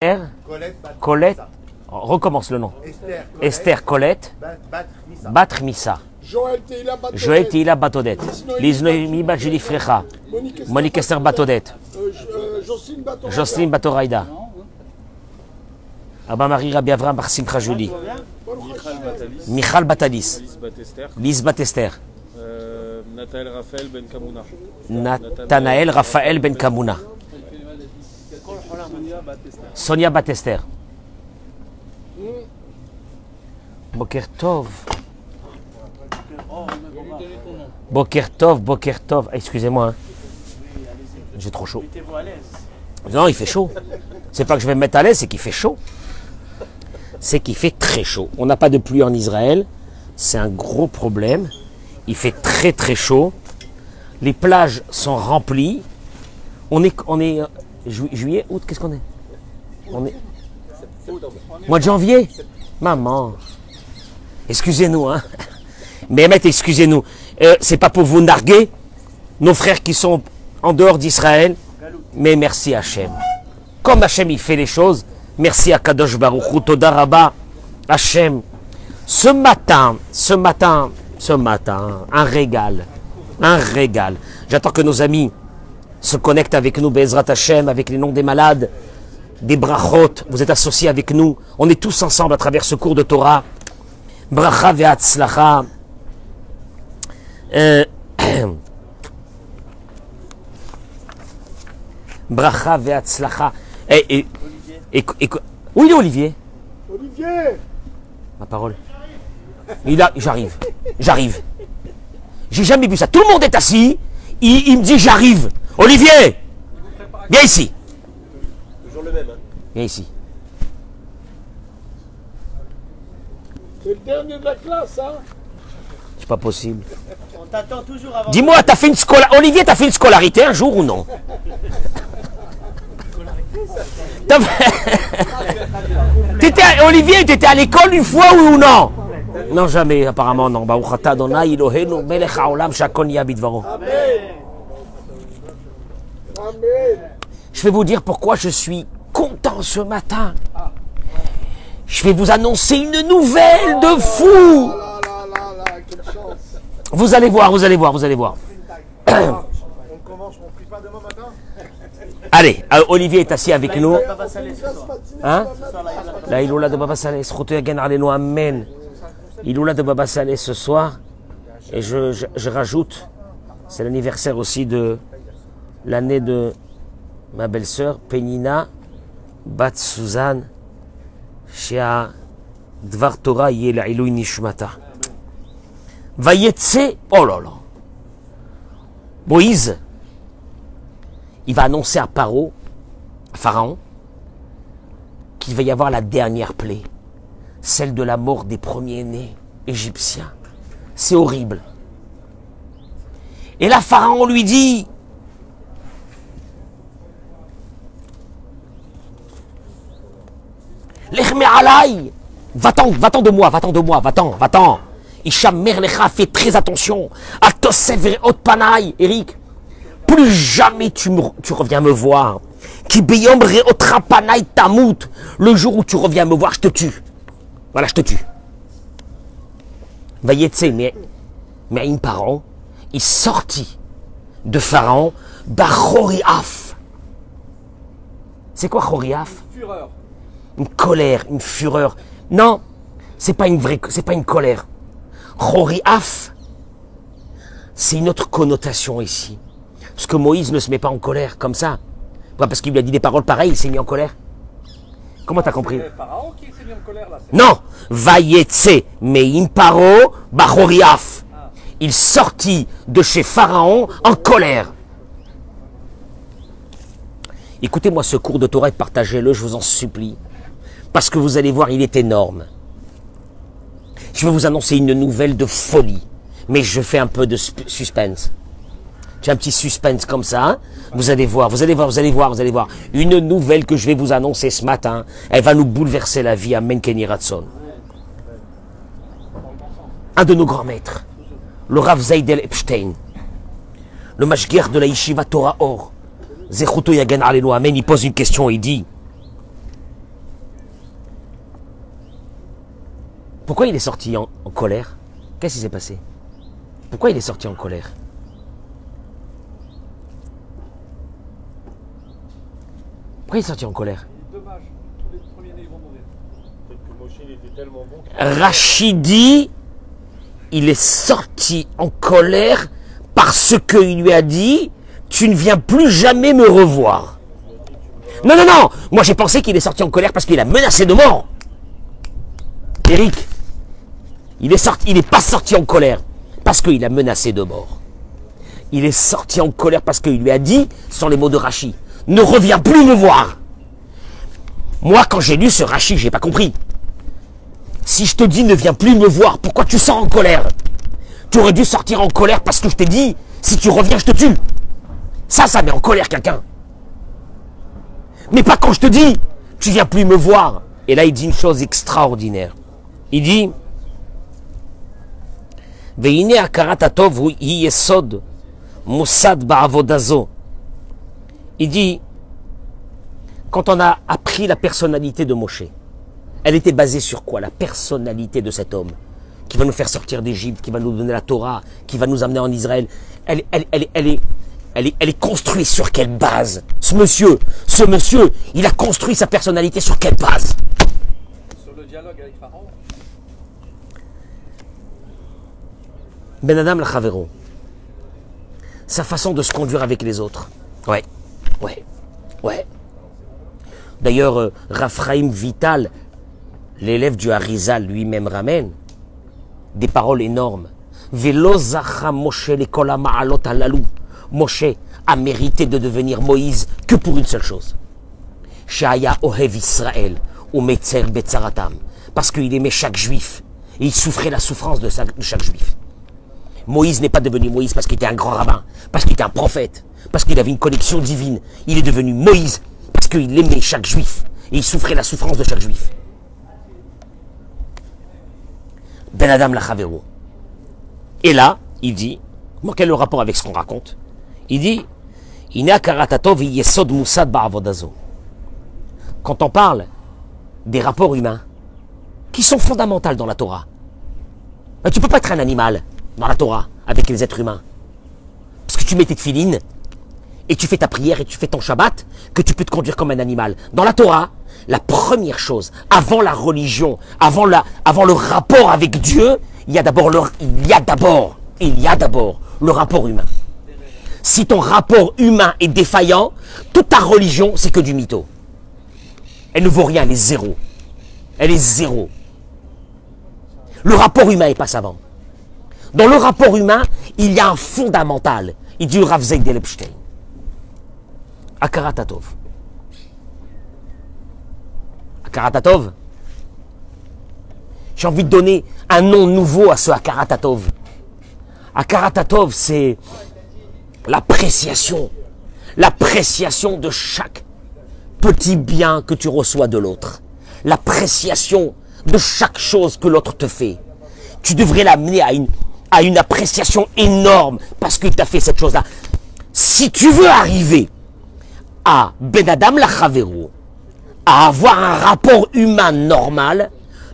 Esther, Colette, oh, recommence le nom. Esther, Colette, Esther, Colette, Bat- Bat- Missa. Bat Missa. Joël Teila Batodet. Joël Tila Batodet. Liz Noémie Bat Julie Frecha. Monique Esther, Batodet. euh, euh, Jocelyne. Jocelyne Batoraïda. Abba Marie Rabbi Avram Bar Simcha Julie. Michal Batalis, Liz Batester. Nathalie Raphaël Ben Kamouna, Nathanaël Raphaël Ben Kamouna. Sonia Batester. Boker Tov. Boker Tov, Boker Tov. Ah, Excusez-moi. hein. J'ai trop chaud. Non, il fait chaud. C'est pas que je vais me mettre à l'aise, c'est qu'il fait chaud. C'est qu'il fait très chaud. On n'a pas de pluie en Israël. C'est un gros problème. Il fait très très chaud. Les plages sont remplies. On est, ju- juillet, août, qu'est-ce qu'on est? On est mois de janvier? Maman, excusez-nous, hein. Mais mettez, excusez-nous. Euh, c'est pas pour vous narguer, nos frères qui sont en dehors d'Israël. Mais merci Hachem. Comme Hachem il fait les choses, merci à Kadosh Baruch Hu, Toda Rabba, Hachem. Ce matin, ce matin, ce matin, un régal, un régal. J'attends que nos amis se connectent avec nous, Bezrat Hachem, avec les noms des malades, des brachot. Vous êtes associés avec nous. On est tous ensemble à travers ce cours de Torah. Bracha ve'atzlacha. Euh, Bracha ve'atzlacha. Et, et, et, et- où il est Olivier? Olivier Ma parole. Il a, j'arrive, j'arrive. J'ai jamais vu ça. Tout le monde est assis. Il, il me dit j'arrive. Olivier, viens ici. Toujours le même. Viens ici. C'est le dernier de la classe, hein C'est pas possible. On t'attend toujours avant. Dis-moi, t'as fait une scola... Olivier, t'as fait une scolarité un jour ou non? À- Olivier, t'étais à l'école une fois ou ou non? Non, jamais, apparemment, non. Baruch Je vais vous dire pourquoi je suis content ce matin. Je vais vous annoncer une nouvelle de fou. Vous allez voir, vous allez voir, vous allez voir. On commence, on prie pas demain matin Allez, euh, Olivier est assis avec nous. Hein? La Iloula de Baba Saleh, Amen. Iloula de Baba Saleh ce soir. Et je, je- je rajoute, c'est l'anniversaire aussi de l'année de ma belle-sœur, Penina Bat Suzanne, Shea Dvar Torah. Vayetse, oh là là. Moïse, il va annoncer à Paro, à Pharaon, qu'il va y avoir la dernière plaie, celle de la mort des premiers-nés égyptiens. C'est horrible. Et là, Pharaon lui dit, Lechme alay, va-t'en, va-t'en de moi, va-t'en de moi, va-t'en, va-t'en. Isham Merlecha, fais très attention. Atosevre Otpanaï, Eric, plus jamais tu, me- tu reviens me voir. Qui beyombre otrapanaï tamut. Le jour où tu reviens me voir, je te tue. Voilà, je te tue. Vayetse, mais, mais une parent, il sortit de Pharaon, Bachoriaf. C'est quoi Choriaf Fureur. Une colère, une fureur. Non, c'est pas une vraie, c'est pas une colère. Choriaf, c'est une autre connotation ici. Parce que Moïse ne se met pas en colère comme ça. Pourquoi Parce qu'il lui a dit des paroles pareilles, il s'est mis en colère. Comment t'as compris? C'est Pharaon qui s'est mis en colère là. Non Vayetse, mais imparo bachoriaf. Il sortit de chez Pharaon en colère. Écoutez-moi ce cours de Torah et partagez-le, je vous en supplie. Parce que vous allez voir, il est énorme. Je vais vous annoncer une nouvelle de folie. Mais je fais un peu de sp- suspense. J'ai un petit suspense comme ça. hein. Vous allez voir, vous allez voir, vous allez voir, vous allez voir. Une nouvelle que je vais vous annoncer ce matin, elle va nous bouleverser la vie à Menkeni Ratson. Un de nos grands maîtres, le Rav Zaydel Epstein, le mashguer de la Yeshiva Torah Or, Zechuto Yagan Alenu Amen, il pose une question et il dit Pourquoi il est sorti en, colère? Qu'est-ce qui s'est passé? Pourquoi il est sorti en colère? Pourquoi il est sorti en colère? Rachidi, il est sorti en colère parce qu'il lui a dit, tu ne viens plus jamais me revoir. Non, non, non, moi j'ai pensé qu'il est sorti en colère parce qu'il a menacé de mort. Eric, il n'est pas sorti en colère parce qu'il a menacé de mort. Il est sorti en colère parce qu'il lui a dit, sont les mots de Rachid, ne reviens plus me voir. Moi, quand j'ai lu ce Rachid, j'ai pas compris. Si je te dis ne viens plus me voir, pourquoi tu sors en colère? Tu aurais dû sortir en colère parce que je t'ai dit, si tu reviens, je te tue. Ça, ça met en colère quelqu'un. Mais pas quand je te dis, tu viens plus me voir. Et là, il dit une chose extraordinaire. Il dit, והנה הכרת הטוב הוא- היא יסוד מוסד בעבודה זו. Il dit, quand on a appris la personnalité de Moshe, elle était basée sur quoi La personnalité de cet homme qui va nous faire sortir d'Égypte, qui va nous donner la Torah, qui va nous amener en Israël. Elle, elle, elle, elle est, elle, est, elle est construite sur quelle base Ce monsieur, ce monsieur, il a construit sa personnalité sur quelle base Sur le dialogue avec Pharaon, Ben Adam Lachavero. Sa façon de se conduire avec les autres. Ouais, ouais, ouais. D'ailleurs, euh, Raphaïm Vital, l'élève du Harizal lui-même ramène des paroles énormes. Moshe. Moshe a mérité de devenir Moïse que pour une seule chose. Shaya Ohev Israël, Betzaratam. Parce qu'il aimait chaque juif. Et il souffrait la souffrance de chaque juif. Moïse n'est pas devenu Moïse parce qu'il était un grand rabbin, parce qu'il était un prophète, parce qu'il avait une connexion divine. Il est devenu Moïse parce qu'il aimait chaque juif. Et il souffrait la souffrance de chaque juif. Ben Adam Lachavero. Et là, il dit, moi, quel est le rapport avec ce qu'on raconte? Il dit, Ina karatatov yesod. Quand on parle des rapports humains, qui sont fondamentaux dans la Torah, ben, tu peux pas être un animal dans la Torah avec les êtres humains. Parce que tu mets tes tefilines et tu fais ta prière et tu fais ton Shabbat, que tu peux te conduire comme un animal. Dans la Torah, la première chose, avant la religion, avant, la, avant le rapport avec Dieu, il y a d'abord le, il y a d'abord, il y a d'abord le rapport humain. Si ton rapport humain est défaillant, toute ta religion, c'est que du mytho. Elle ne vaut rien, elle est zéro. Elle est zéro. Le rapport humain est pas savant. Dans le rapport humain, il y a un fondamental. Il dit Rav Zeid Epstein. Akaratatov. Akaratatov. J'ai envie de donner un nom nouveau à ce Akaratatov. Akaratatov, c'est l'appréciation. L'appréciation de chaque petit bien que tu reçois de l'autre. L'appréciation de chaque chose que l'autre te fait. Tu devrais l'amener à une, à une appréciation énorme parce qu'il t'a fait cette chose-là. Si tu veux arriver à Ben Adam Lachavero, à avoir un rapport humain normal,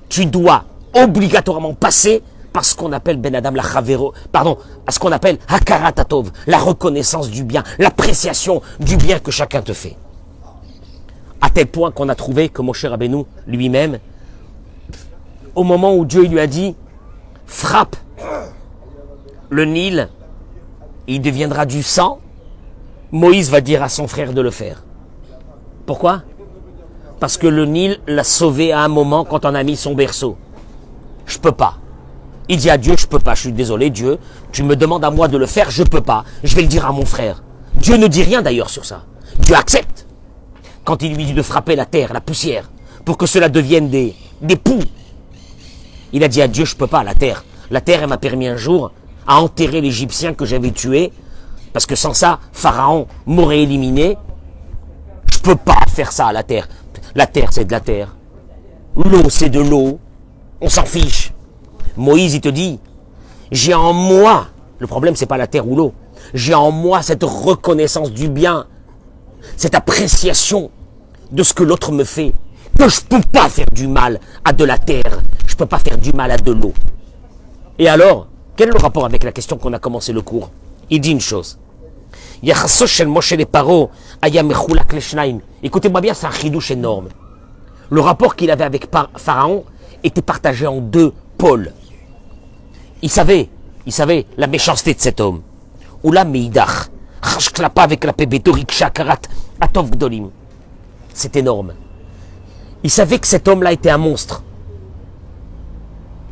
tu dois obligatoirement passer par ce qu'on appelle Ben Adam Lachavero, pardon, à ce qu'on appelle Hakaratatov, la reconnaissance du bien, l'appréciation du bien que chacun te fait. À tel point qu'on a trouvé que mon cher Rabbeinu lui-même, au moment où Dieu lui a dit, frappe le Nil, il deviendra du sang, Moïse va dire à son frère de le faire. Pourquoi? Parce que le Nil l'a sauvé à un moment quand on a mis son berceau. Je peux pas. Il dit à Dieu, je peux pas, je suis désolé Dieu, tu me demandes à moi de le faire, je peux pas. Je vais le dire à mon frère. Dieu ne dit rien d'ailleurs sur ça. Dieu accepte. Quand il lui dit de frapper la terre, la poussière, pour que cela devienne des, des poux. Il a dit à Dieu, je peux pas, la terre. La terre, elle m'a permis un jour à enterrer l'Égyptien que j'avais tué, parce que sans ça, Pharaon m'aurait éliminé. Je peux pas faire ça à la terre. La terre, c'est de la terre. L'eau, c'est de l'eau. On s'en fiche. Moïse, il te dit, j'ai en moi, le problème, c'est pas la terre ou l'eau, j'ai en moi cette reconnaissance du bien, cette appréciation de ce que l'autre me fait, que je peux pas faire du mal à de la terre. Je peux pas faire du mal à de l'eau. Et alors, quel est le rapport avec la question qu'on a commencé le cours? Il dit une chose. Écoutez-moi bien, c'est un chidouche énorme. Le rapport qu'il avait avec Pharaon était partagé en deux pôles. Il savait, il savait la méchanceté de cet homme. Oula meidach, chashklapa avec la atov gdolim. C'est énorme. Il savait que cet homme-là était un monstre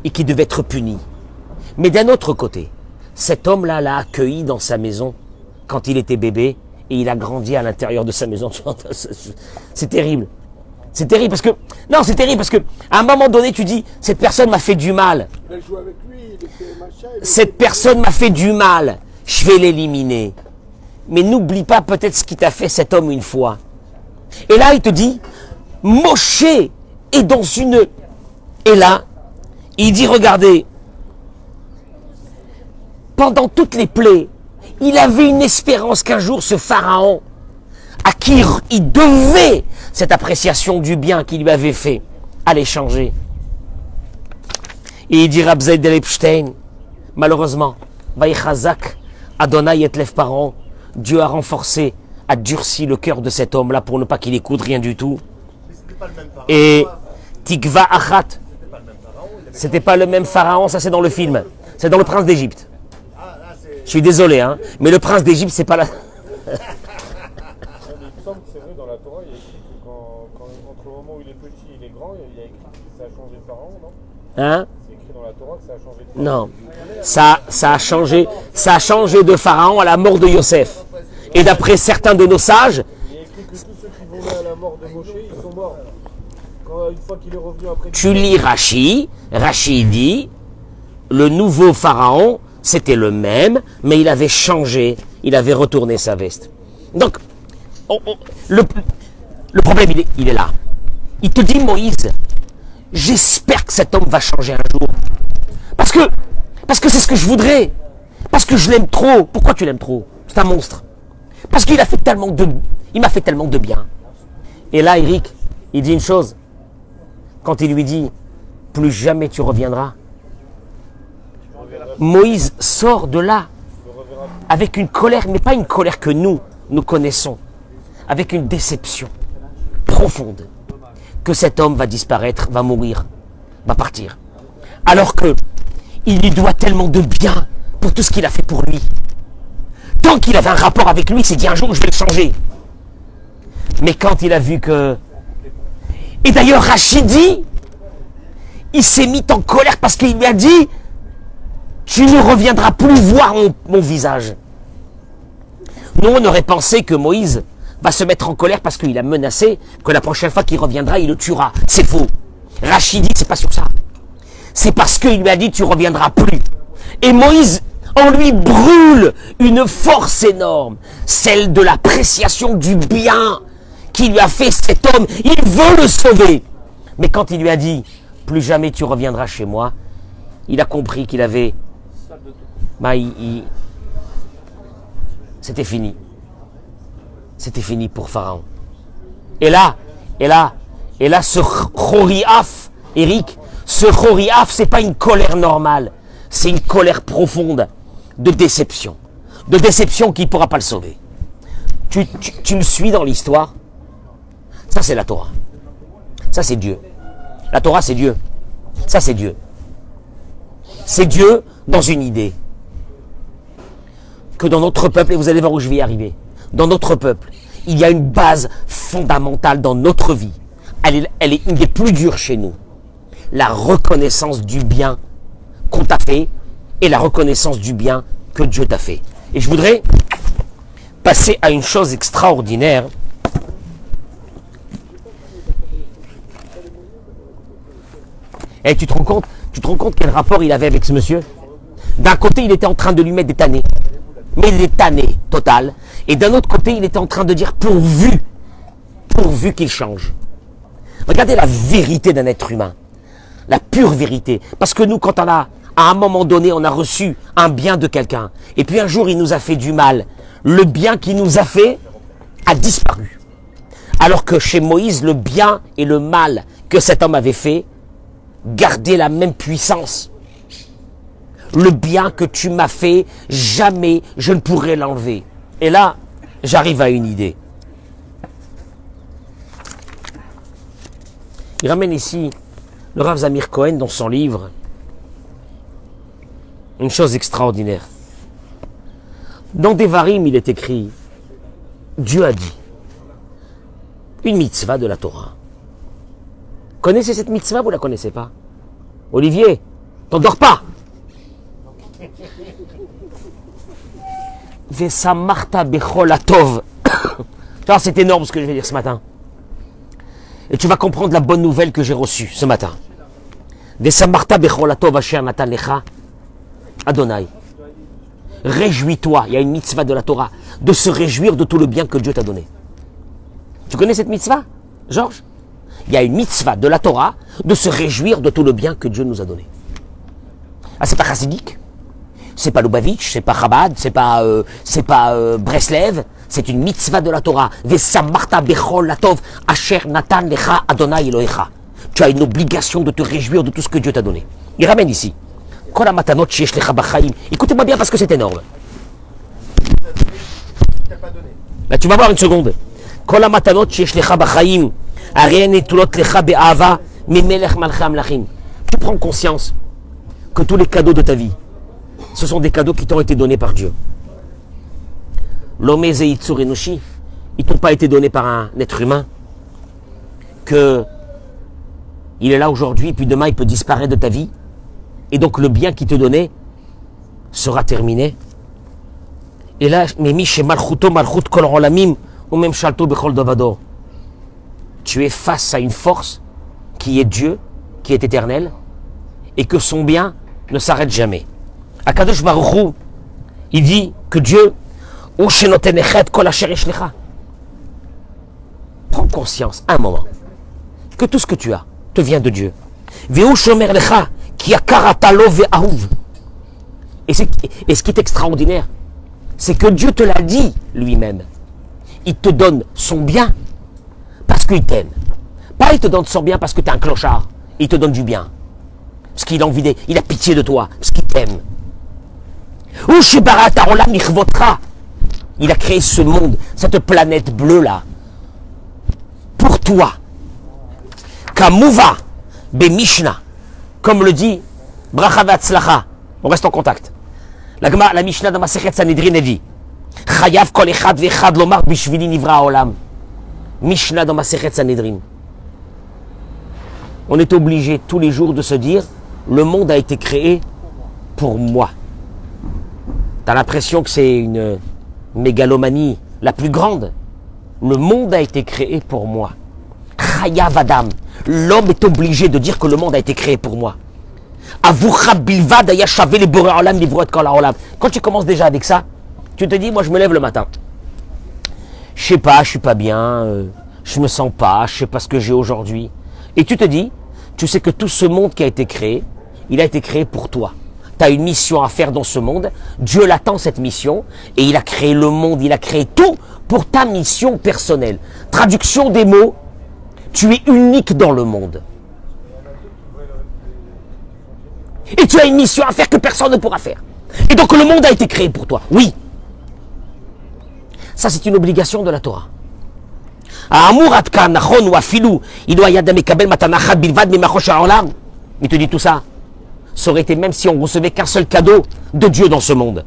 et qu'il devait être puni. Mais d'un autre côté, cet homme-là l'a accueilli dans sa maison quand il était bébé et il a grandi à l'intérieur de sa maison. C'est terrible. C'est terrible parce que non, c'est terrible parce que à un moment donné, tu dis cette personne m'a fait du mal. Cette personne m'a fait du mal. Je vais l'éliminer. Mais n'oublie pas peut-être ce qui t'a fait cet homme une fois. Et là, il te dit Moshe est dans une. Et là, il dit regardez, pendant toutes les plaies, il avait une espérance qu'un jour ce pharaon, à qui il devait cette appréciation du bien qu'il lui avait fait, allait changer. Et il dit Rabzai de Epstein, malheureusement, Vaïchazak, Adonai et Dieu a renforcé, a durci le cœur de cet homme-là pour ne pas qu'il écoute rien du tout. Et Tikva Achat, c'était pas le même pharaon, ça c'est dans le film. C'est dans le prince d'Égypte. Je suis désolé, hein, mais le prince d'Égypte, c'est pas la. Il me semble que c'est vrai dans la Torah, il y a écrit que quand, quand- entre le moment où il est petit et il est grand, il y a écrit que ça a changé de pharaon, non? Hein? C'est écrit dans la Torah que ça a changé de. Non. Ça, ça a changé, ça a changé de pharaon à la mort de Yosef. Et d'après certains de nos sages, Il y a écrit que tous ceux qui voulaient à la mort de Moshe, ils sont morts. Quand, une fois qu'il est revenu après. tu lis Rashi, Rashi dit, le nouveau pharaon, c'était le même, mais il avait changé, il avait retourné sa veste. Donc, on- on- le, problème, il est, il est là. Il te dit, Moïse, j'espère que cet homme va changer un jour. Parce que, parce que c'est ce que je voudrais. Parce que je l'aime trop. Pourquoi tu l'aimes trop? C'est un monstre. Parce qu'il a fait tellement de, il m'a fait tellement de bien. Et là, Eric, il dit une chose. Quand il lui dit, plus jamais tu reviendras. Moïse sort de là avec une colère, mais pas une colère que nous, nous connaissons, avec une déception profonde que cet homme va disparaître, va mourir, va partir. Alors que il lui doit tellement de bien pour tout ce qu'il a fait pour lui. Tant qu'il avait un rapport avec lui, il s'est dit un jour je vais le changer. Mais quand il a vu que... Et d'ailleurs Rachidi, il s'est mis en colère parce qu'il lui a dit, tu ne reviendras plus voir mon, visage. Nous, on aurait pensé que Moïse va se mettre en colère parce qu'il a menacé que la prochaine fois qu'il reviendra, il le tuera. C'est faux. Rachid dit, c'est pas sur ça. C'est parce qu'il lui a dit, tu reviendras plus. Et Moïse, en lui brûle une force énorme, celle de l'appréciation du bien qui lui a fait cet homme. Il veut le sauver. Mais quand il lui a dit, plus jamais tu reviendras chez moi, il a compris qu'il avait... Bah, C'était fini. C'était fini pour Pharaon. Et là, et là, et là, ce choriaf, Eric, ce choriaf, c'est pas une colère normale. C'est une colère profonde de déception. De déception qui ne pourra pas le sauver. Tu- tu me suis dans l'histoire Ça, c'est la Torah. Ça, c'est Dieu. La Torah, c'est Dieu. Ça, c'est Dieu. C'est Dieu dans une idée. Dans notre peuple, et vous allez voir où je vais y arriver, dans notre peuple, il y a une base fondamentale dans notre vie. Elle est, elle est une des plus dures chez nous. La reconnaissance du bien qu'on t'a fait et la reconnaissance du bien que Dieu t'a fait. Et je voudrais passer à une chose extraordinaire. Et tu te rends compte, tu te rends compte quel rapport il avait avec ce monsieur? D'un côté, il était en train de lui mettre des tannés, mais des tannés total. Et d'un autre côté, il était en train de dire pourvu, pourvu qu'il change. Regardez la vérité d'un être humain, la pure vérité. Parce que nous, quand on a, à un moment donné, on a reçu un bien de quelqu'un, et puis un jour, il nous a fait du mal, le bien qu'il nous a fait a disparu. Alors que chez Moïse, le bien et le mal que cet homme avait fait garder la même puissance. Le bien que tu m'as fait, jamais je ne pourrai l'enlever. Et là, j'arrive à une idée. Il ramène ici le Rav Zamir Cohen dans son livre une chose extraordinaire. Dans Devarim, il est écrit Dieu a dit une mitzvah de la Torah. Connaissez cette mitzvah, vous la connaissez pas? Olivier, t'endors pas Vesamarta becholatov. C'est énorme ce que je vais dire ce matin. Et tu vas comprendre la bonne nouvelle que j'ai reçue ce matin. Vesamarta becholatov lecha Adonai. Réjouis-toi, il y a une mitzvah de la Torah, de se réjouir de tout le bien que Dieu t'a donné. Tu connais cette mitzvah, Georges? Il y a une mitzvah de la Torah de se réjouir de tout le bien que Dieu nous a donné. Ah, c'est pas chassidique? C'est pas Lubavitch, c'est pas Chabad, c'est pas, euh, c'est pas euh, Breslev, c'est une mitzvah de la Torah. Vesamarta bechol latov asher natan lecha Adonai Elohecha. Tu as une obligation de te réjouir de tout ce que Dieu t'a donné. Il ramène ici. Écoutez-moi bien parce que c'est énorme. Là, tu vas voir une seconde. Tu prends conscience que tous les cadeaux de ta vie, ce sont des cadeaux qui t'ont été donnés par Dieu. L'homme ils ne t'ont pas été donnés par un être humain. Que il est là aujourd'hui, puis demain il peut disparaître de ta vie. Et donc le bien qui te donnait sera terminé. Et là. Tu es face à une force qui est Dieu, qui est éternel, et que son bien ne s'arrête jamais. Akadosh Baruch il dit que Dieu, prends conscience, un moment, que tout ce que tu as te vient de Dieu. Et, et ce qui est extraordinaire, c'est que Dieu te l'a dit lui-même. Il te donne son bien parce qu'il t'aime. Pas il te donne son bien parce que tu es un clochard. Il te donne du bien. Parce qu'il a envie il a pitié de toi, parce qu'il t'aime. Il a créé ce monde, cette planète bleue là, pour toi. Kamuva, be Mishnah, comme le dit Bracha On reste en contact. La, la Mishnah dans ma Sanhedrin dit Chayav kol echad vechad lomar bishvili nivra olam. Mishnah dans ma Sanhedrin. On est obligé tous les jours de se dire le monde a été créé pour moi. Tu as l'impression que c'est une mégalomanie la plus grande. Le monde a été créé pour moi. Chayav. L'homme est obligé de dire que le monde a été créé pour moi. Quand tu commences déjà avec ça, tu te dis, moi je me lève le matin. Je sais pas, je suis pas bien, euh, je me sens pas, je sais pas ce que j'ai aujourd'hui. Et tu te dis, tu sais que tout ce monde qui a été créé, il a été créé pour toi. Tu as une mission à faire dans ce monde. Dieu l'attend cette mission et il a créé le monde, il a créé tout pour ta mission personnelle. Traduction des mots, tu es unique dans le monde. Et tu as une mission à faire que personne ne pourra faire. Et donc le monde a été créé pour toi. Oui. Ça, c'est une obligation de la Torah. Il te dit tout ça. Ça aurait été même si on recevait qu'un seul cadeau de Dieu dans ce monde.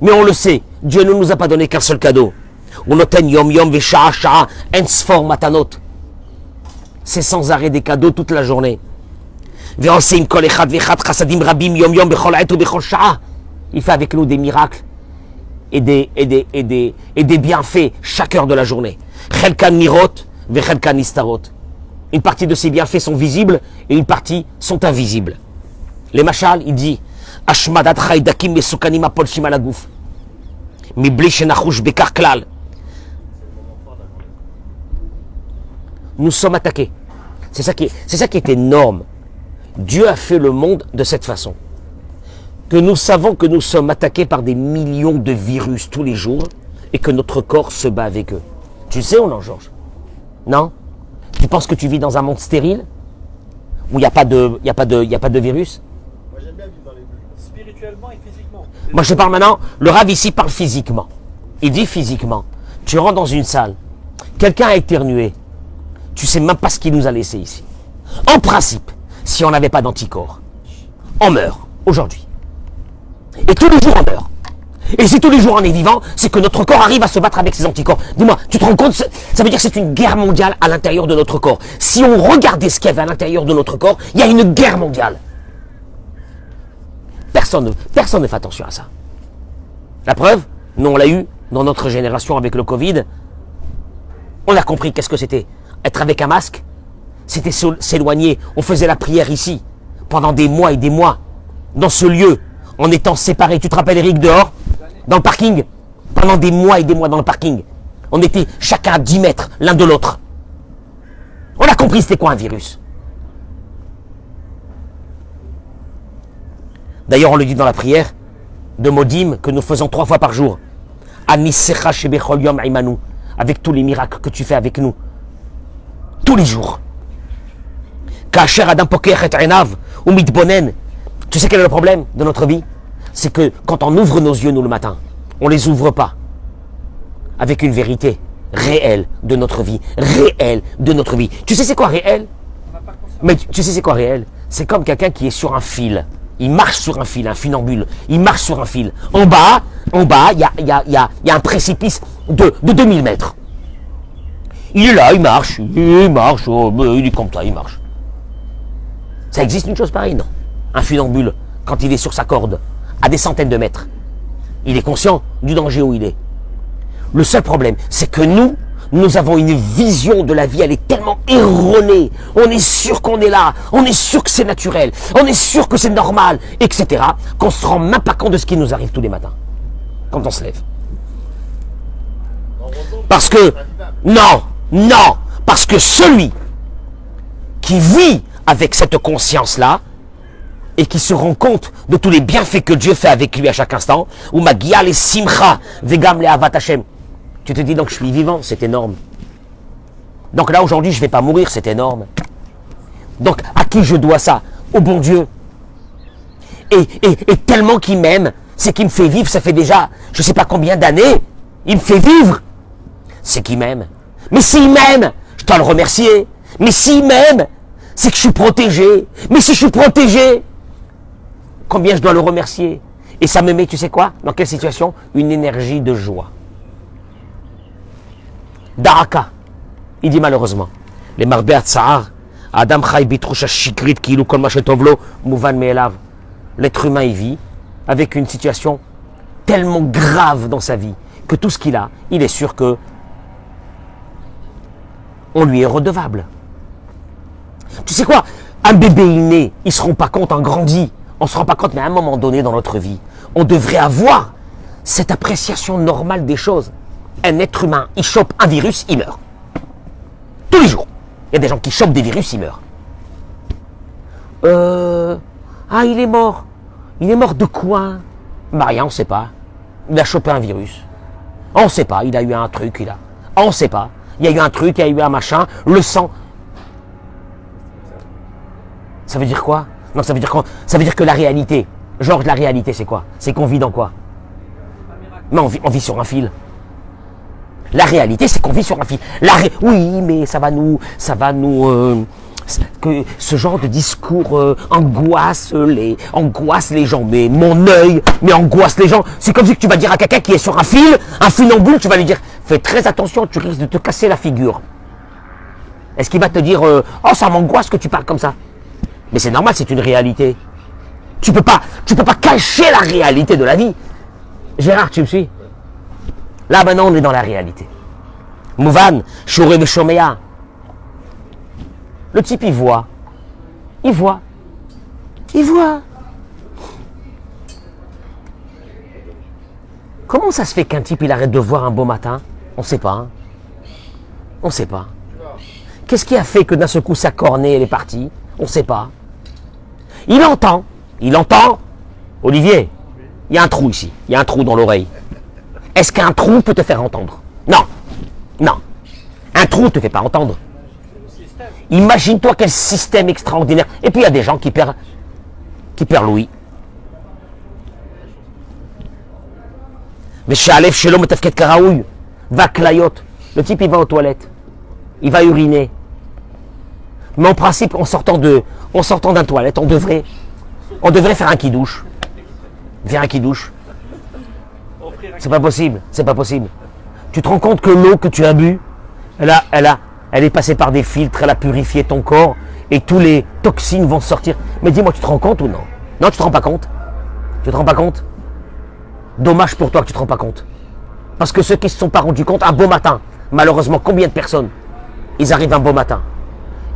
Mais on le sait, Dieu ne nous a pas donné qu'un seul cadeau. C'est sans arrêt des cadeaux toute la journée. Il fait avec nous des miracles et des, et des, et des, et des bienfaits chaque heure de la journée. Une partie de ses bienfaits sont visibles et une partie sont invisibles. Les machals, il dit Ashmadat Bekar Klal. Nous sommes attaqués. C'est ça, qui est, c'est ça qui est énorme. Dieu a fait le monde de cette façon. Que nous savons que nous sommes attaqués par des millions de virus tous les jours et que notre corps se bat avec eux. Tu sais, on en Georges Non? Tu penses que tu vis dans un monde stérile Où il n'y a, pas de- y a, pas de- y a pas de virus? Moi j'aime bien vivre dans les bulles. Spirituellement et physiquement. Moi, je parle maintenant. Le Rav ici parle physiquement. Il dit physiquement. Tu rentres dans une salle. Quelqu'un a éternué. Tu sais même pas ce qu'il nous a laissé ici. En principe, si on n'avait pas d'anticorps, on meurt aujourd'hui. Et tous les jours, on meurt. Et si tous les jours on est vivant, c'est que notre corps arrive à se battre avec ses anticorps. Dis-moi, tu te rends compte Ça veut dire que c'est une guerre mondiale à l'intérieur de notre corps. Si on regardait ce qu'il y avait à l'intérieur de notre corps, il y a une guerre mondiale. Personne, ne- fait attention à ça. La preuve, nous on l'a eu dans notre génération avec le Covid. On a compris qu'est-ce que c'était. Être avec un masque, c'était s'éloigner. On faisait la prière ici, pendant des mois et des mois, dans ce lieu, en étant séparés. Tu te rappelles Eric dehors, dans le parking Pendant des mois et des mois dans le parking. On était chacun à 10 mètres l'un de l'autre. On a compris c'était quoi un virus. D'ailleurs, on le dit dans la prière de Modim que nous faisons trois fois par jour. Avec tous les miracles que tu fais avec nous. Tous les jours. Tu sais quel est le problème de notre vie? C'est que quand on ouvre nos yeux, nous, le matin, on les ouvre pas avec une vérité réelle de notre vie. Réelle de notre vie. Tu sais c'est quoi réel? Mais tu sais c'est quoi réel? C'est comme quelqu'un qui est sur un fil. Il marche sur un fil, un funambule. Il marche sur un fil. En bas, en bas, il y a, un précipice de, de 2000 mètres. Il est là, il marche, il marche, oh, il est comme ça, il marche. Ça existe une chose pareille, non? Un funambule, quand il est sur sa corde, à des centaines de mètres, il est conscient du danger où il est. Le seul problème, c'est que nous, nous avons une vision de la vie, elle est tellement erronée. On est sûr qu'on est là, on est sûr que c'est naturel, on est sûr que c'est normal, etc. Qu'on se rend même pas compte de ce qui nous arrive tous les matins, quand on se lève. Parce que, non, non, parce que celui qui vit avec cette conscience-là, et qui se rend compte de tous les bienfaits que Dieu fait avec lui à chaque instant, ou magia les simcha, vegam le avat Hashem. Tu te dis donc je suis vivant, c'est énorme. Donc là aujourd'hui je ne vais pas mourir, c'est énorme. Donc à qui je dois ça? Au bon Dieu. Et, et- et tellement qu'il m'aime, c'est qu'il me fait vivre, ça fait déjà je ne sais pas combien d'années, il me fait vivre. C'est qu'il m'aime. Mais s'il m'aime, je dois le remercier. Mais s'il m'aime, c'est que je suis protégé. Mais si je suis protégé, combien je dois le remercier? Et ça me met, tu sais quoi? Dans quelle situation? Une énergie de joie. Daraka. Il dit malheureusement. Les marbéat tsahar, Adam chai bitroucha shikrit kilu kol ma shetovlo, mouvan me'elav. L'être humain y vit avec une situation tellement grave dans sa vie que tout ce qu'il a, il est sûr que on lui est redevable. Tu sais quoi? Un bébé il naît, il se rend pas compte, en grandit. On se rend pas compte, mais à un moment donné dans notre vie, on devrait avoir cette appréciation normale des choses. Un être humain, il chope un virus, il meurt. Tous les jours. Il y a des gens qui chopent des virus, ils meurent. Euh. Ah, il est mort. Il est mort de quoi? Bah rien, on ne sait pas. Il a chopé un virus. On ne sait pas, il a eu un truc, il a. On ne sait pas. Il y a eu un truc, il y a eu un machin, le sang. Ça veut dire quoi? Non, ça veut dire Ça veut dire que la réalité, Georges, la réalité, c'est quoi? C'est qu'on vit dans quoi? Mais on vit, on vit sur un fil. La réalité, c'est qu'on vit sur un fil. La Oui, mais ça va nous, ça va nous, euh, que ce genre de discours euh, angoisse les, angoisse les gens. Mais mon œil, mais angoisse les gens. C'est comme si tu vas dire à quelqu'un qui est sur un fil, un funambule, tu vas lui dire, fais très attention, tu risques de te casser la figure. Est-ce qu'il va te dire, euh, oh ça m'angoisse que tu parles comme ça Mais c'est normal, c'est une réalité. Tu peux pas, tu peux pas cacher la réalité de la vie. Gérard, tu me suis? Là maintenant, on est dans la réalité. Mouvan, Shoré Shomea. Le type, il voit. Il voit. Il voit. Comment ça se fait qu'un type, il arrête de voir un beau matin? On ne sait pas. hein. On ne sait pas. Qu'est-ce qui a fait que d'un seul coup, sa cornée, elle est partie? On ne sait pas. Il entend. Il entend. Olivier, il y a un trou ici. Il y a un trou dans l'oreille. Est-ce qu'un trou peut te faire entendre? Non. Non. Un trou ne te fait pas entendre. Imagine-toi quel système extraordinaire. Et puis il y a des gens qui perdent, qui perdent Louis. Mais chez Aleph, chez l'homme, Tafket Karaoui, va Klayot. Le type, il va aux toilettes. Il va uriner. Mais en principe, en sortant de, en sortant d'un toilette, on devrait, on devrait faire un qui douche. Faire un qui. C'est pas possible. C'est pas possible. Tu te rends compte que l'eau que tu as bu, elle a, elle a, elle est passée par des filtres, elle a purifié ton corps et tous les toxines vont sortir. Mais dis-moi, tu te rends compte ou non? Non, tu te rends pas compte? Tu te rends pas compte? Dommage pour toi que tu te rends pas compte. Parce que ceux qui se sont pas rendus compte, un beau matin, malheureusement, combien de personnes, ils arrivent un beau matin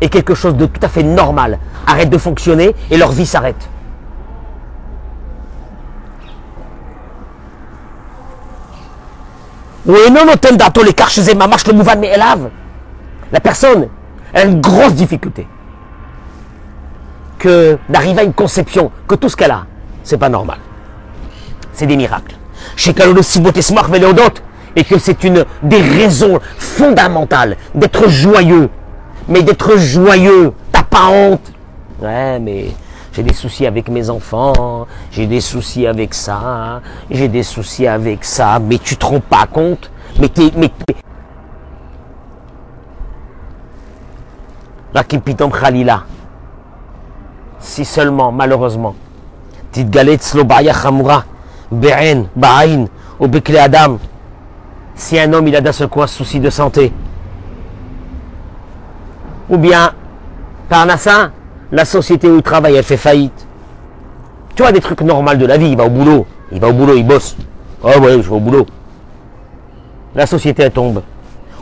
et quelque chose de tout à fait normal arrête de fonctionner et leur vie s'arrête. La personne, a une grosse difficulté. Que d'arriver à une conception que tout ce qu'elle a, c'est pas normal. C'est des miracles. Chez et que c'est une des raisons fondamentales d'être joyeux. Mais d'être joyeux, t'as pas honte. Ouais, mais j'ai des soucis avec mes enfants, j'ai des soucis avec ça, j'ai des soucis avec ça, mais tu te rends pas compte Mais t'es. Mais La Kipitom Khalila. Si seulement, malheureusement, Tidgalet Slobaya Khamura, Be'en, Ba'ain, ou Adam, si un homme il a d'un seul coup un souci de santé, ou bien Parnassin, la société où il travaille, elle fait faillite. Tu vois des trucs normaux de la vie, il va au boulot, il va au boulot, il bosse. Oh ouais, je vais au boulot. La société elle tombe.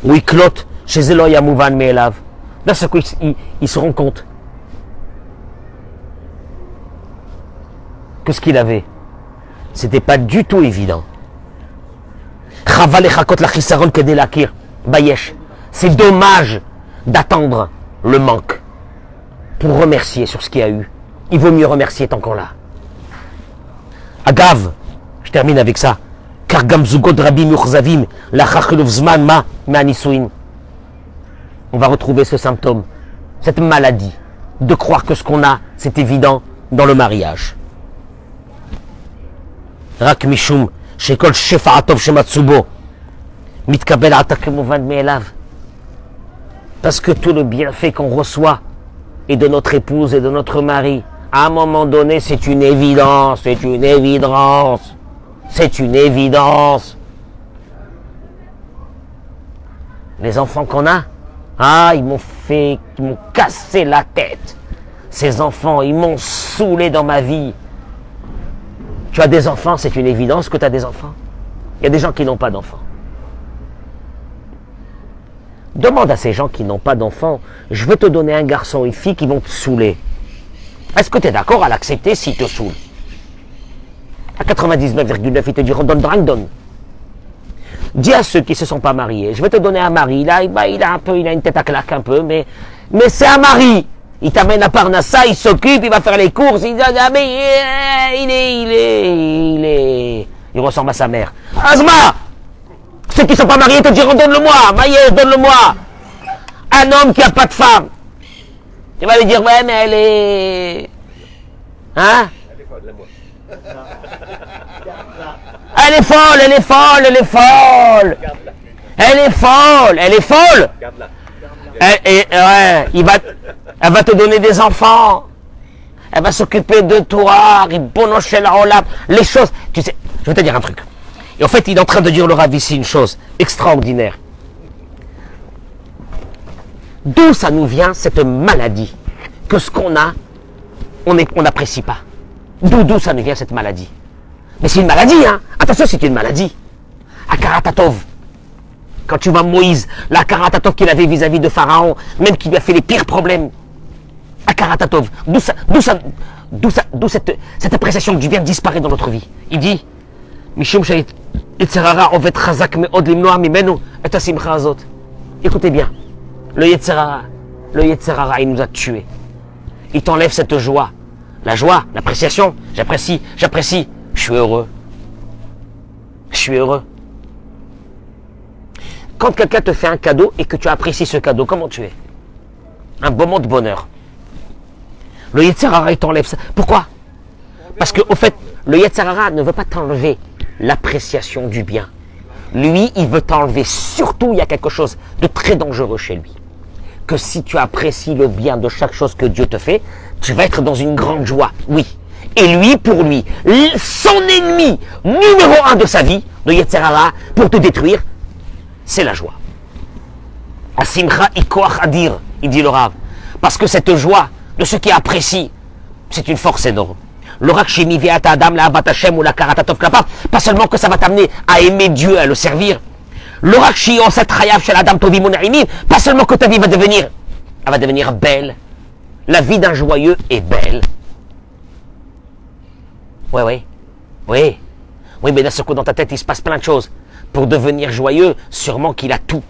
Ou il clotte chez Eloy Amouvan Meelav. Là, c'est quoi il, se rend compte que ce qu'il avait, c'était pas du tout évident. C'est dommage d'attendre le manque pour remercier sur ce qu'il y a eu. Il vaut mieux remercier tant qu'on l'a. Agav, je termine avec ça. Car On va retrouver ce symptôme, cette maladie, de croire que ce qu'on a, c'est évident dans le mariage. Rak mishum, shekol shefaatov shematsubo, mitkabel atak Parce que tout le bienfait qu'on reçoit et de notre épouse et de notre mari. À un moment donné, c'est une évidence, c'est une évidence, c'est une évidence. Les enfants qu'on a, ah, ils m'ont fait, ils m'ont cassé la tête. Ces enfants, ils m'ont saoulé dans ma vie. Tu as des enfants, c'est une évidence que tu as des enfants. Il y a des gens qui n'ont pas d'enfants. Demande à ces gens qui n'ont pas d'enfants, je veux te donner un garçon ou une fille qui vont te saouler. Est-ce que tu es d'accord à l'accepter s'il te saoule À 99,9, ils te diront donne, donne, donne. Dis à ceux qui ne se sont pas mariés, je vais te donner un mari, il a, il a un peu, il a une tête à claque un peu, mais, mais c'est un mari. Il t'amène à Parnassa, il s'occupe, il va faire les courses, il dit, ah, mais il est, il est, il est, il ressemble à sa mère. Asma ceux qui sont pas mariés te diront donne-le-moi, Maïs, donne-le-moi. Un homme qui n'a pas de femme. Tu vas lui dire ouais mais elle est. Hein? Elle est folle, elle est folle, elle est folle. Elle est folle, elle est folle. Elle, ouais, il va, elle va te donner des enfants. Elle va s'occuper de toi. Les choses. Tu sais, je vais te dire un truc. Et en fait, il est en train de dire le Rav ici une chose extraordinaire. D'où ça nous vient cette maladie? Que ce qu'on a, on n'apprécie pas. D'où ça nous vient cette maladie? Mais c'est une maladie, hein Attention, c'est une maladie. Akaratatov. Quand tu vois Moïse, la Karatatov qu'il avait vis-à-vis de Pharaon, même qui lui a fait les pires problèmes. Akaratatov. D'où ça, d'où ça, d'où d'où cette, cette appréciation du bien disparaît dans notre vie? Il dit, Écoutez bien, le Yetzerara, le Yetzerara, il nous a tués. Il t'enlève cette joie. La joie, l'appréciation, j'apprécie, j'apprécie, je suis heureux. Je suis heureux. Quand quelqu'un te fait un cadeau et que tu apprécies ce cadeau, comment tu es? Un moment de bonheur. Le Yetzirara, il t'enlève ça. Pourquoi? Parce que, au fait, le Yetzirara ne veut pas t'enlever l'appréciation du bien. Lui, il veut t'enlever. Surtout, il y a quelque chose de très dangereux chez lui. Que si tu apprécies le bien de chaque chose que Dieu te fait, tu vas être dans une grande joie. Oui. Et lui, pour lui, son ennemi numéro un de sa vie, le Yetzirara, pour te détruire, c'est la joie. Asimcha ikoach adir, il dit le Rav. Parce que cette joie de ce qui apprécie, c'est une force énorme. Pas seulement que ça va t'amener à aimer Dieu, à le servir. Pas seulement que ta vie va devenir, elle va devenir belle. La vie d'un joyeux est belle. Ouais, ouais. Oui. Oui, mais d'un seul coup, dans ta tête, il se passe plein de choses. Pour devenir joyeux, sûrement qu'il a tout.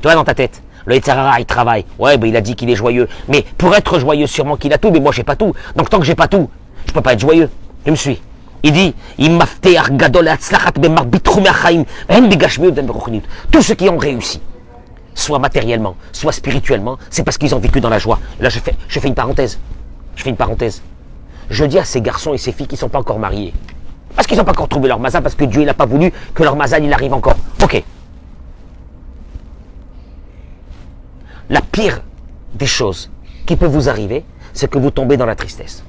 Tu vois, dans ta tête. Le Yitzhara, il travaille. Ouais, ben, il a dit qu'il est joyeux. Mais pour être joyeux, sûrement qu'il a tout, mais moi, j'ai pas tout. Donc, tant que j'ai pas tout, je peux pas être joyeux. Tu me suis Il dit, tous ceux qui ont réussi, soit matériellement, soit spirituellement, c'est parce qu'ils ont vécu dans la joie. Là, je fais, je fais une parenthèse. Je fais une parenthèse. Je dis à ces garçons et ces filles qui ne sont pas encore mariés, parce qu'ils n'ont pas encore trouvé leur mazal, parce que Dieu n'a pas voulu que leur mazal il arrive encore. Ok. La pire des choses qui peut vous arriver, c'est que vous tombez dans la tristesse.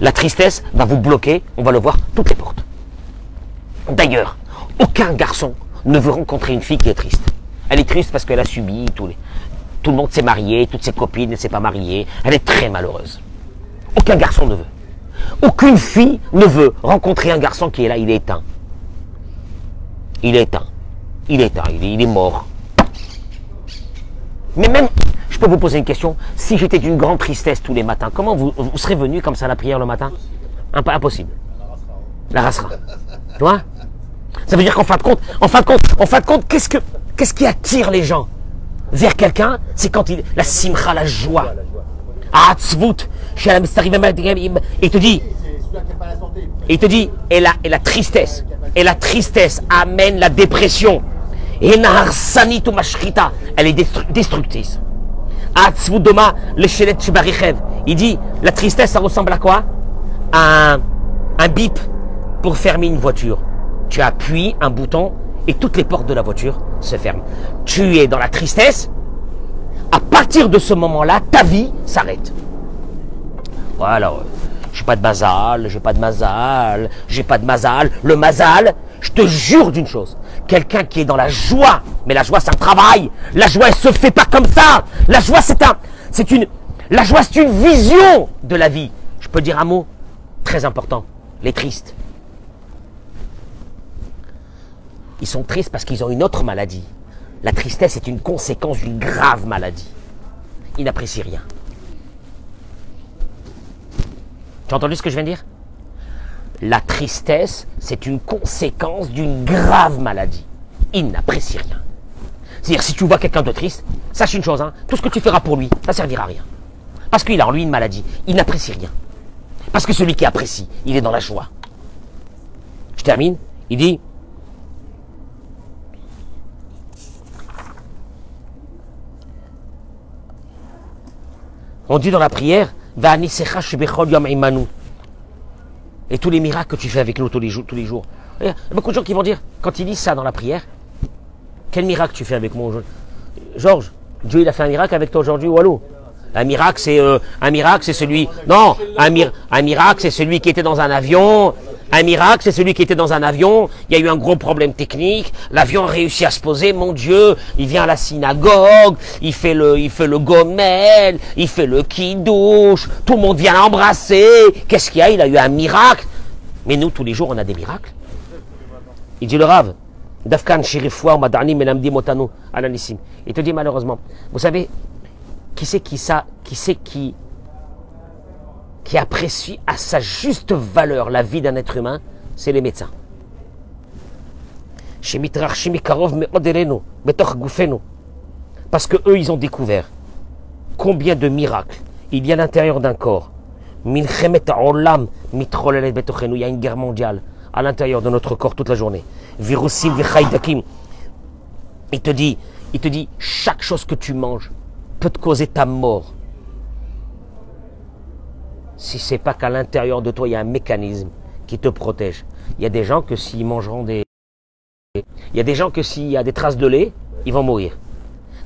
La tristesse va vous bloquer, on va le voir, toutes les portes. D'ailleurs, aucun garçon ne veut rencontrer une fille qui est triste. Elle est triste parce qu'elle a subi les... Tout le monde s'est marié, toutes ses copines ne s'est pas mariée. Elle est très malheureuse. Aucun garçon ne veut. Aucune fille ne veut rencontrer un garçon qui est là, il est éteint. Il est éteint. Il est éteint, il est mort. Mais même, je peux vous poser une question. Si j'étais d'une grande tristesse tous les matins, comment vous, serez venu comme ça à la prière le matin? Impossible. La rassera. Tu vois Ça veut dire qu'en fin de compte, en fin de compte, en fin de qu'est-ce que, qu'est-ce qui attire les gens? Vers quelqu'un C'est quand il, la simcha, la joie. Ah, il te dit, il te dit, et et la tristesse, et la tristesse amène la dépression. Elle est destructrice. Il dit, la tristesse, ça ressemble à quoi? Un, un bip pour fermer une voiture. Tu appuies un bouton et toutes les portes de la voiture se ferment. Tu es dans la tristesse. À partir de ce moment-là, ta vie s'arrête. Voilà. J'ai pas de mazal, j'ai pas de mazal, j'ai pas de mazal. Le mazal, je te jure d'une chose quelqu'un qui est dans la joie. Mais la joie, c'est un travail. La joie, elle se fait pas comme ça. La joie, c'est un, une, la joie, c'est une vision de la vie. Je peux dire un mot très important. Les tristes. Ils sont tristes parce qu'ils ont une autre maladie. La tristesse est une conséquence d'une grave maladie. Ils n'apprécient rien. Tu as entendu ce que je viens de dire? La tristesse, c'est une conséquence d'une grave maladie. Il n'apprécie rien. C'est-à-dire, si tu vois quelqu'un de triste, sache une chose, hein, tout ce que tu feras pour lui, ça servira à rien. Parce qu'il a en lui une maladie. Il n'apprécie rien. Parce que celui qui apprécie, il est dans la joie. Je termine. Il dit, on dit dans la prière, et tous les miracles que tu fais avec nous tous les jours. Tous. Il y a beaucoup de gens qui vont dire, quand ils disent ça dans la prière, quel miracle tu fais avec moi aujourd'hui? Georges, Dieu il a fait un miracle avec toi aujourd'hui ou allô un miracle, c'est euh, un miracle, c'est celui. Non, un miracle, c'est celui qui était dans un avion. Un miracle, c'est celui qui était dans un avion. Il y a eu un gros problème technique. L'avion a réussi à se poser. Mon Dieu, il vient à la synagogue. Il fait le, il gomel. Il fait le kidouche. Tout le monde vient l'embrasser. Qu'est-ce qu'il y a? Il a eu un miracle. Mais nous, tous les jours, on a des miracles. Il dit le Rav. Dafkan Madani Motano Il te dit malheureusement. Vous savez, qui c'est qui ça, qui c'est qui, qui apprécie à sa juste valeur la vie d'un être humain, c'est les médecins. Parce que eux, ils ont découvert combien de miracles il y a à l'intérieur d'un corps. Il y a une guerre mondiale à l'intérieur de notre corps toute la journée. Il te dit, il te dit, chaque chose que tu manges, peut te causer ta mort si c'est pas qu'à l'intérieur de toi, il y a un mécanisme qui te protège. Il y a des gens que s'ils mangeront des... Il y a des gens que s'il y a des traces de lait, ils vont mourir.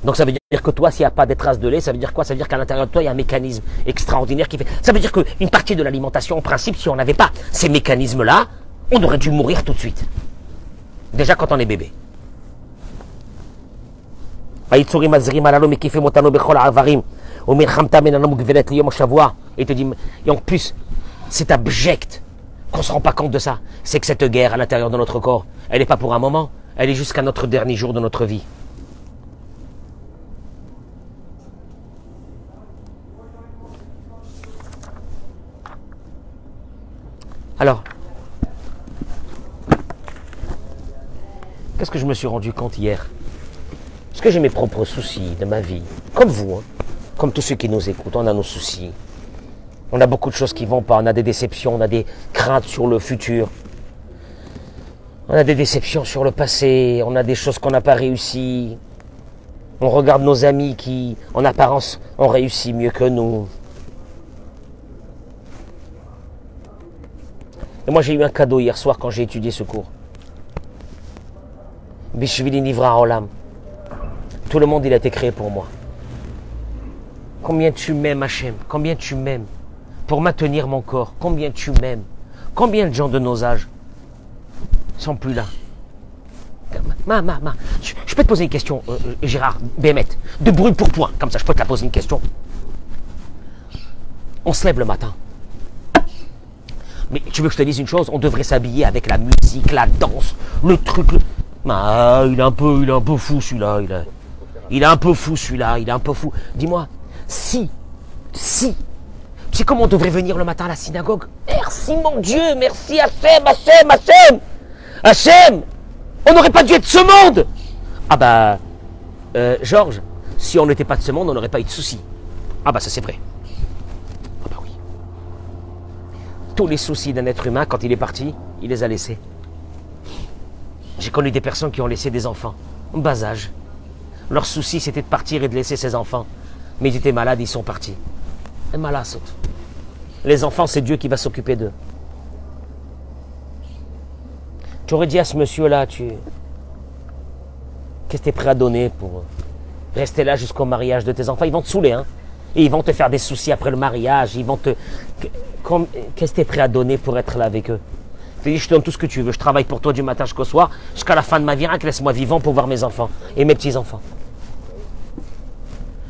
Donc ça veut dire que toi, s'il n'y a pas des traces de lait, ça veut dire quoi? Ça veut dire qu'à l'intérieur de toi, il y a un mécanisme extraordinaire qui fait... Ça veut dire qu'une partie de l'alimentation, en principe, si on n'avait pas ces mécanismes-là, on aurait dû mourir tout de suite. Déjà quand on est bébé. Et et en plus, c'est abject qu'on ne se rend pas compte de ça. C'est que cette guerre à l'intérieur de notre corps, elle n'est pas pour un moment, elle est jusqu'à notre dernier jour de notre vie. Alors, qu'est-ce que je me suis rendu compte hier? Parce que j'ai mes propres soucis de ma vie, comme vous, hein. Comme tous ceux qui nous écoutent, on a nos soucis. On a beaucoup de choses qui vont pas, on a des déceptions, on a des craintes sur le futur. On a des déceptions sur le passé, on a des choses qu'on n'a pas réussi. On regarde nos amis qui, en apparence, ont réussi mieux que nous. Et moi, j'ai eu un cadeau hier soir quand j'ai étudié ce cours. Bishvili Nivra Olam. Tout le monde, il a été créé pour moi. Combien tu m'aimes, Hachem Combien tu m'aimes pour maintenir mon corps. Combien tu m'aimes Combien de gens de nos âges sont plus là ma, ma, ma. Je, peux te poser une question, euh, euh, Gérard Bémet, de bruit pour point, comme ça je peux te poser une question. On se lève le matin. Mais tu veux que je te dise une chose? On devrait s'habiller avec la musique, la danse, le truc. Ah, il est un peu, il est un peu fou celui-là. Il est, il est un peu fou celui-là. Il est un peu fou. Dis-moi, si, si c'est comment on devrait venir le matin à la synagogue? Merci mon Dieu, merci Hachem, Hachem, Hachem. Hachem, on n'aurait pas dû être ce monde. Ah bah, euh, Georges, si on n'était pas de ce monde, on n'aurait pas eu de soucis. Ah bah ça c'est vrai. Ah bah oui. Tous les soucis d'un être humain, quand il est parti, il les a laissés. J'ai connu des personnes qui ont laissé des enfants, en bas âge. Leur souci, c'était de partir et de laisser ses enfants. Mais ils étaient malades, ils sont partis. Les enfants, c'est Dieu qui va s'occuper d'eux. Tu aurais dit à ce monsieur-là, tu. Qu'est-ce que tu es prêt à donner pour rester là jusqu'au mariage de tes enfants? Ils vont te saouler, hein Et ils vont te faire des soucis après le mariage. Ils vont te. Qu'est-ce que tu es prêt à donner pour être là avec eux? Tu dis, je te donne tout ce que tu veux. Je travaille pour toi du matin jusqu'au soir. Jusqu'à la fin de ma vie, que laisse-moi vivant pour voir mes enfants et mes petits-enfants.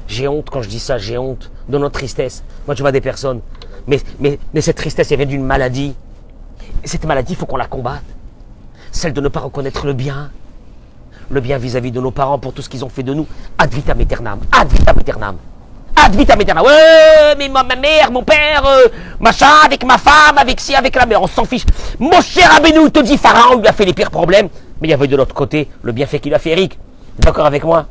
J'ai honte quand je dis ça, j'ai honte de notre tristesse. Moi, tu vois des personnes, mais, mais, mais cette tristesse, elle vient d'une maladie. Et cette maladie, il faut qu'on la combatte. Celle de ne pas reconnaître le bien. Le bien vis-à-vis de nos parents pour tout ce qu'ils ont fait de nous. Ad vitam aeternam. Ad vitam aeternam. Ad vitam aeternam. Ouais, mais ma, mère, mon père, euh, machin, avec ma femme, avec ci, avec la mère. On s'en fiche. Mon cher Abénou, te dit Pharaon lui a fait les pires problèmes. Mais il y avait de l'autre côté le bienfait qu'il a fait Eric. D'accord avec moi?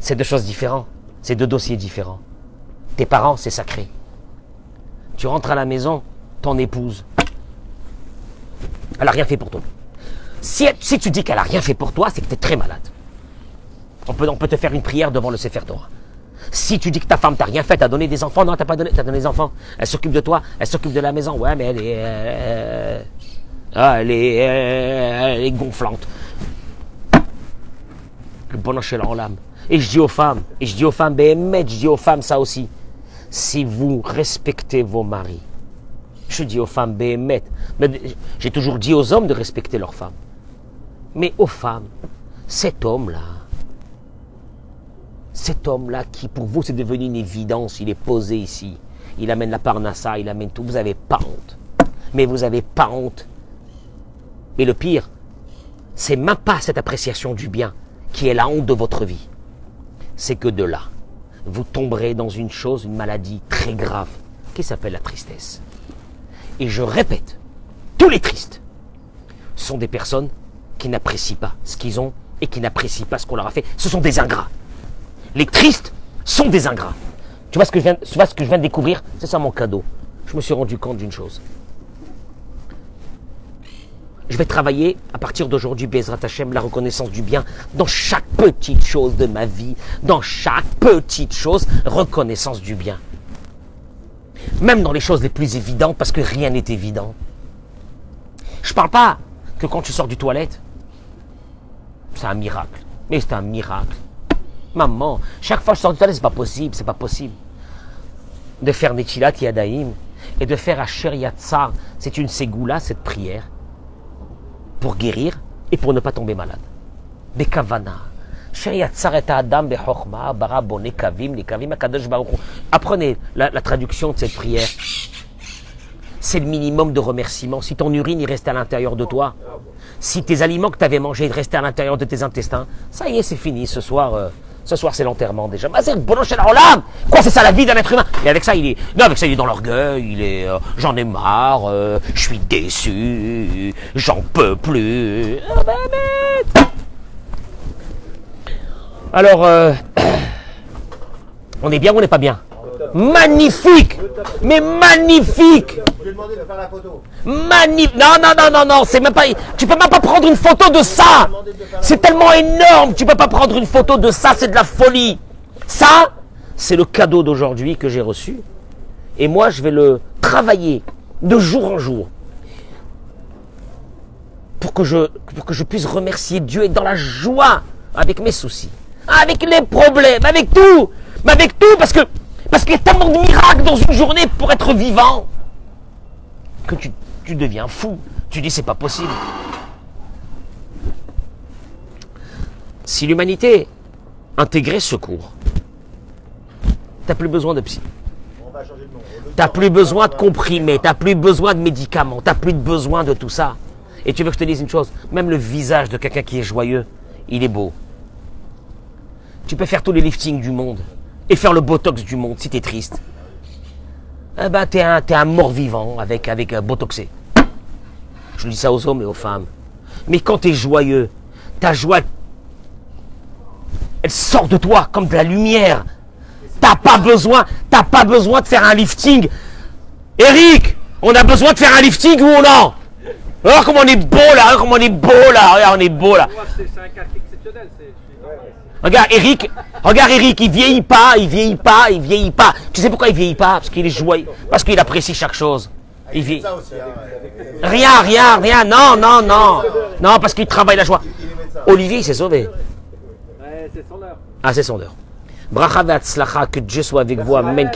C'est deux choses différentes. C'est deux dossiers différents. Tes parents, c'est sacré. Tu rentres à la maison, ton épouse, elle n'a rien fait pour toi. Si, tu dis qu'elle n'a rien fait pour toi, c'est que tu es très malade. On peut, te faire une prière devant le Sefer Torah. Si tu dis que ta femme t'a rien fait, t'as donné des enfants, non, t'as pas donné, t'as donné des enfants. Elle s'occupe de toi, elle s'occupe de la maison. Ouais, mais elle est, euh, ah, elle est, euh, elle est gonflante. Le bon en l'âme. Et je dis aux femmes, et je dis aux femmes, mais je dis aux femmes ça aussi si vous respectez vos maris. Je dis aux femmes, bémet. J'ai toujours dit aux hommes de respecter leurs femmes. Mais aux femmes, cet homme-là, cet homme-là qui pour vous c'est devenu une évidence, il est posé ici, il amène la parnassa, il amène tout, vous n'avez pas honte. Mais vous n'avez pas honte. Mais le pire, c'est même pas cette appréciation du bien qui est la honte de votre vie. C'est que de là, vous tomberez dans une chose, une maladie très grave, qui s'appelle la tristesse. Et je répète, tous les tristes sont des personnes qui n'apprécient pas ce qu'ils ont et qui n'apprécient pas ce qu'on leur a fait. Ce sont des ingrats. Les tristes sont des ingrats. Tu vois ce que je viens, ce que je viens de découvrir? C'est ça mon cadeau. Je me suis rendu compte d'une chose. Je vais travailler à partir d'aujourd'hui, Bezrat Hashem, la reconnaissance du bien dans chaque petite chose de ma vie, dans chaque petite chose, reconnaissance du bien. Même dans les choses les plus évidentes, parce que rien n'est évident. Je parle pas que quand tu sors du toilette, c'est un miracle. Mais c'est un miracle. Maman, chaque fois que je sors du toilette, c'est pas possible, c'est pas possible. De faire Netilat Yadaim et de faire Asher Yatsar, c'est une ségoula, cette prière, pour guérir et pour ne pas tomber malade. Bekavana. Apprenez la, traduction de cette prière. C'est le minimum de remerciement. Si ton urine il reste à l'intérieur de toi, si tes aliments que tu avais mangés restaient à l'intérieur de tes intestins, ça y est, c'est fini. Ce soir, euh, ce soir c'est l'enterrement déjà. Quoi, c'est ça la vie d'un être humain? Et avec ça, il est, non, avec ça, il est dans l'orgueil. Il est, euh, j'en ai marre. euh, je suis déçu. J'en peux plus. Ah, bah. Alors, euh, on est bien ou on n'est pas bien? Magnifique Mais magnifique Je lui ai demandé de faire la photo. Magnifique. Non, non, non, non, non, c'est même pas. Tu peux même pas prendre une photo de ça. C'est tellement énorme. Tu peux pas prendre une photo de ça. C'est de la folie. Ça, c'est le cadeau d'aujourd'hui que j'ai reçu. Et moi, je vais le travailler de jour en jour pour que je, pour que je puisse remercier Dieu et dans la joie avec mes soucis, avec les problèmes, avec tout, mais avec tout parce que parce qu'il y a tellement de miracles dans une journée pour être vivant que tu, deviens fou. Tu dis c'est pas possible. Si l'humanité intégrait ce cours, t'as plus besoin de psy. T'as plus besoin de comprimés, t'as plus besoin de médicaments, t'as plus besoin de tout ça. Et tu veux que je te dise une chose, même le visage de quelqu'un qui est joyeux, il est beau. Tu peux faire tous les liftings du monde et faire le botox du monde si t'es triste. Eh ben t'es un, un mort vivant avec, avec un botoxé. Je dis ça aux hommes et aux femmes. Mais quand t'es joyeux, ta joie, elle sort de toi comme de la lumière. T'as pas besoin, t'as pas besoin de faire un lifting. Eric, on a besoin de faire un lifting ou non Alors comment on est beau là, regarde comment on est beau là, regarde on est beau là. Moi, c'est c'est un cas exceptionnel. c'est- c'est- Regarde Eric, regarde Eric, il vieillit pas, il vieillit pas, il vieillit pas. Tu sais pourquoi il vieillit pas? Parce qu'il est joyeux, parce qu'il apprécie chaque chose. Il vieillit. Hein. Rien, rien, rien, non, non, non. Non, parce qu'il travaille la joie. Olivier, il s'est sauvé. Ouais, c'est son heure. Ah, c'est son heure. Bracha que Dieu soit avec vous. Amen.